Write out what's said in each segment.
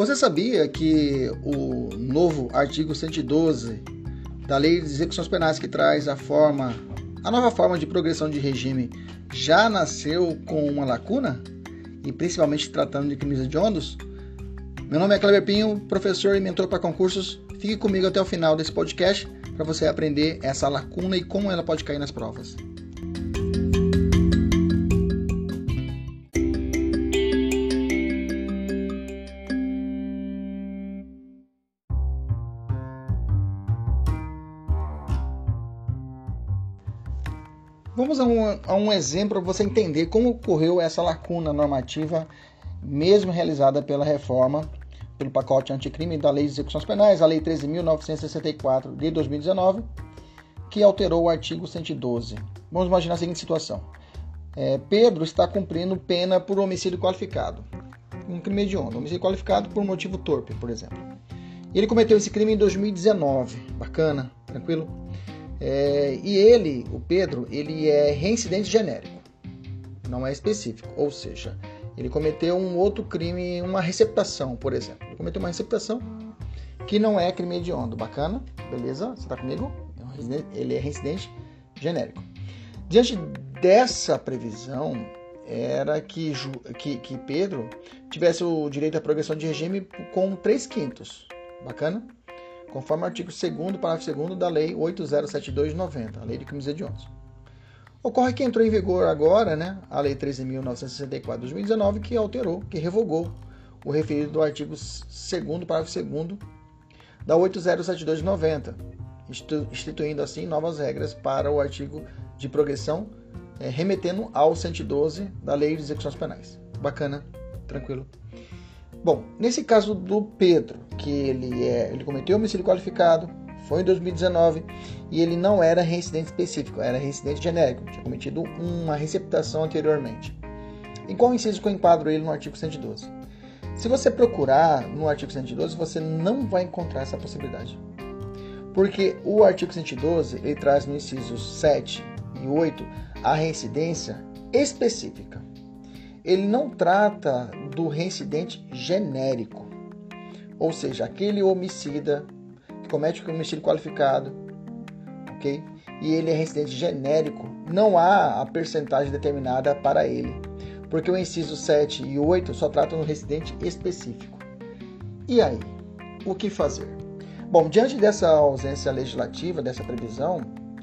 Você sabia que o novo artigo 112 da Lei de Execuções Penais que traz a forma, a nova forma de progressão de regime já nasceu com uma lacuna? E principalmente tratando de crimes hediondos? Meu nome é Cleber Pinho, professor e mentor para concursos. Fique comigo até o final desse podcast para você aprender essa lacuna e como ela pode cair nas provas. Vamos a um, a um exemplo para você entender como ocorreu essa lacuna normativa, mesmo realizada pela reforma, pelo pacote anticrime da Lei de Execuções Penais, a Lei 13.964 de 2019, que alterou o artigo 112. Vamos imaginar a seguinte situação: é, Pedro está cumprindo pena por homicídio qualificado, um crime hediondo, homicídio qualificado por motivo torpe, por exemplo. Ele cometeu esse crime em 2019. Bacana, tranquilo? É, e ele, o Pedro, ele é reincidente genérico, não é específico. Ou seja, ele cometeu um outro crime, uma receptação, por exemplo. Ele cometeu uma receptação que não é crime hediondo. Bacana? Beleza? Você está comigo? Ele é reincidente genérico. Diante dessa previsão, era que, que, que Pedro tivesse o direito à progressão de regime com 3 quintos. Bacana? Conforme o artigo 2 parágrafo 2 da Lei 8072/90, a Lei de Crimes Hediondos. Ocorre que entrou em vigor agora, né, a Lei 13.964/2019, que alterou, que revogou o referido do artigo 2 parágrafo 2 da 8072/90, instituindo assim novas regras para o artigo de progressão, é, remetendo ao 112 da Lei de Execuções Penais. Bacana, tranquilo. Bom, nesse caso do Pedro, que ele, é, ele cometeu homicídio qualificado, foi em 2019 e ele não era reincidente específico, era reincidente genérico, tinha cometido uma receptação anteriormente. Em qual inciso que eu enquadro ele no artigo 112? Se você procurar no artigo 112, você não vai encontrar essa possibilidade. Porque o artigo 112 ele traz no inciso 7 e 8 a reincidência específica ele não trata do reincidente genérico, ou seja, aquele homicida que comete um homicídio qualificado, ok? E ele é reincidente genérico, não há a percentagem determinada para ele, porque o inciso 7 e 8 só tratam do reincidente específico. E aí, o que fazer? Bom, diante dessa ausência legislativa, dessa previsão,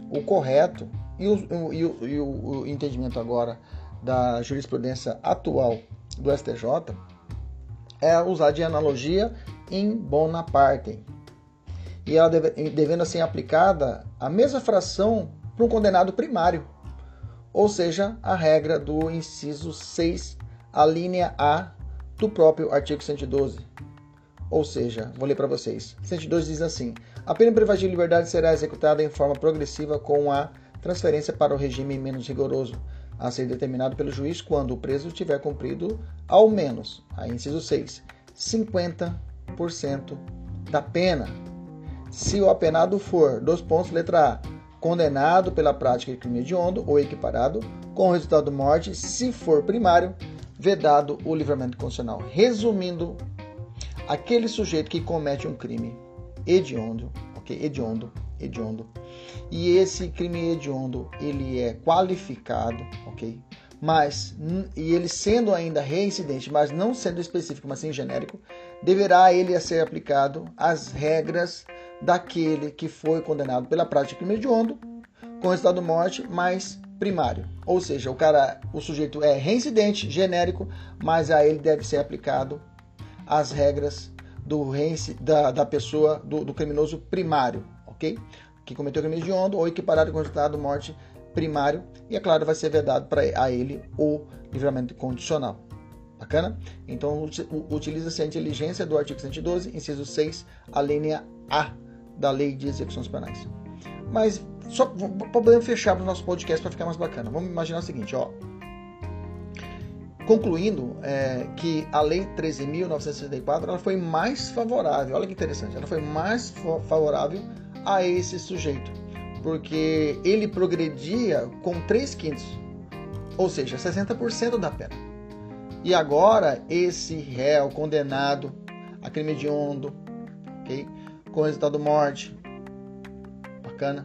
o correto e o, e o, e o entendimento agora da jurisprudência atual do STJ é usar de analogia em Bonaparte. E ela deve, devendo ser aplicada a mesma fração para um condenado primário, ou seja, a regra do inciso 6, a linha A do próprio artigo 112. Ou seja, vou ler para vocês. 112 diz assim: a pena privativa de liberdade será executada em forma progressiva com a transferência para o regime menos rigoroso, a ser determinado pelo juiz quando o preso tiver cumprido ao menos, aí inciso 6, 50% da pena. Se o apenado for, dos pontos, letra A, condenado pela prática de crime hediondo ou equiparado com resultado morte, se for primário, vedado o livramento constitucional. Resumindo, aquele sujeito que comete um crime hediondo, ok? Hediondo, hediondo, e esse crime hediondo ele é qualificado, ok? Mas e ele sendo ainda reincidente, mas não sendo específico, mas sim genérico, deverá ele ser aplicado as regras daquele que foi condenado pela prática de crime hediondo, com resultado morte mais primário. Ou seja, o cara, o sujeito é reincidente, genérico, mas a ele deve ser aplicado as regras do da, da pessoa, do, do, criminoso primário, ok? Que cometeu crime hediondo ou equiparado com resultado morte primário. E é claro, vai ser vedado para a ele o livramento condicional. Bacana? Então, utiliza-se a inteligência do artigo 112, inciso 6, a linha A da Lei de Execuções Penais. Mas, só podemos fechar para o nosso podcast para ficar mais bacana. Vamos imaginar o seguinte, ó. Concluindo é, que a Lei 13.964 ela foi mais favorável, olha que interessante, ela foi mais favorável a esse sujeito, porque ele progredia com 3 quintos, ou seja, 60% da pena. E agora esse réu condenado a crime hediondo, ok? Com resultado morte, bacana,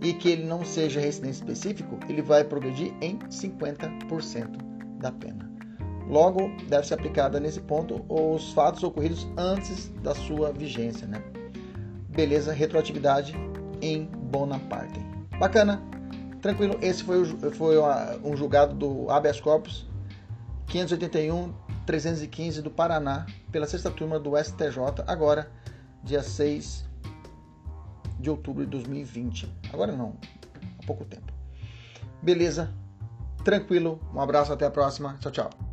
e que ele não seja residente específico, ele vai progredir em 50% da pena. Logo, deve ser aplicada nesse ponto os fatos ocorridos antes da sua vigência, né? Beleza, retroatividade em Bonaparte. Bacana, tranquilo. Esse foi, foi um julgado do habeas corpus 581 315 do Paraná, pela sexta turma do STJ, agora, dia 6 de outubro de 2020. Agora não, há pouco tempo. Beleza? Tranquilo. Um abraço, até a próxima. Tchau, tchau.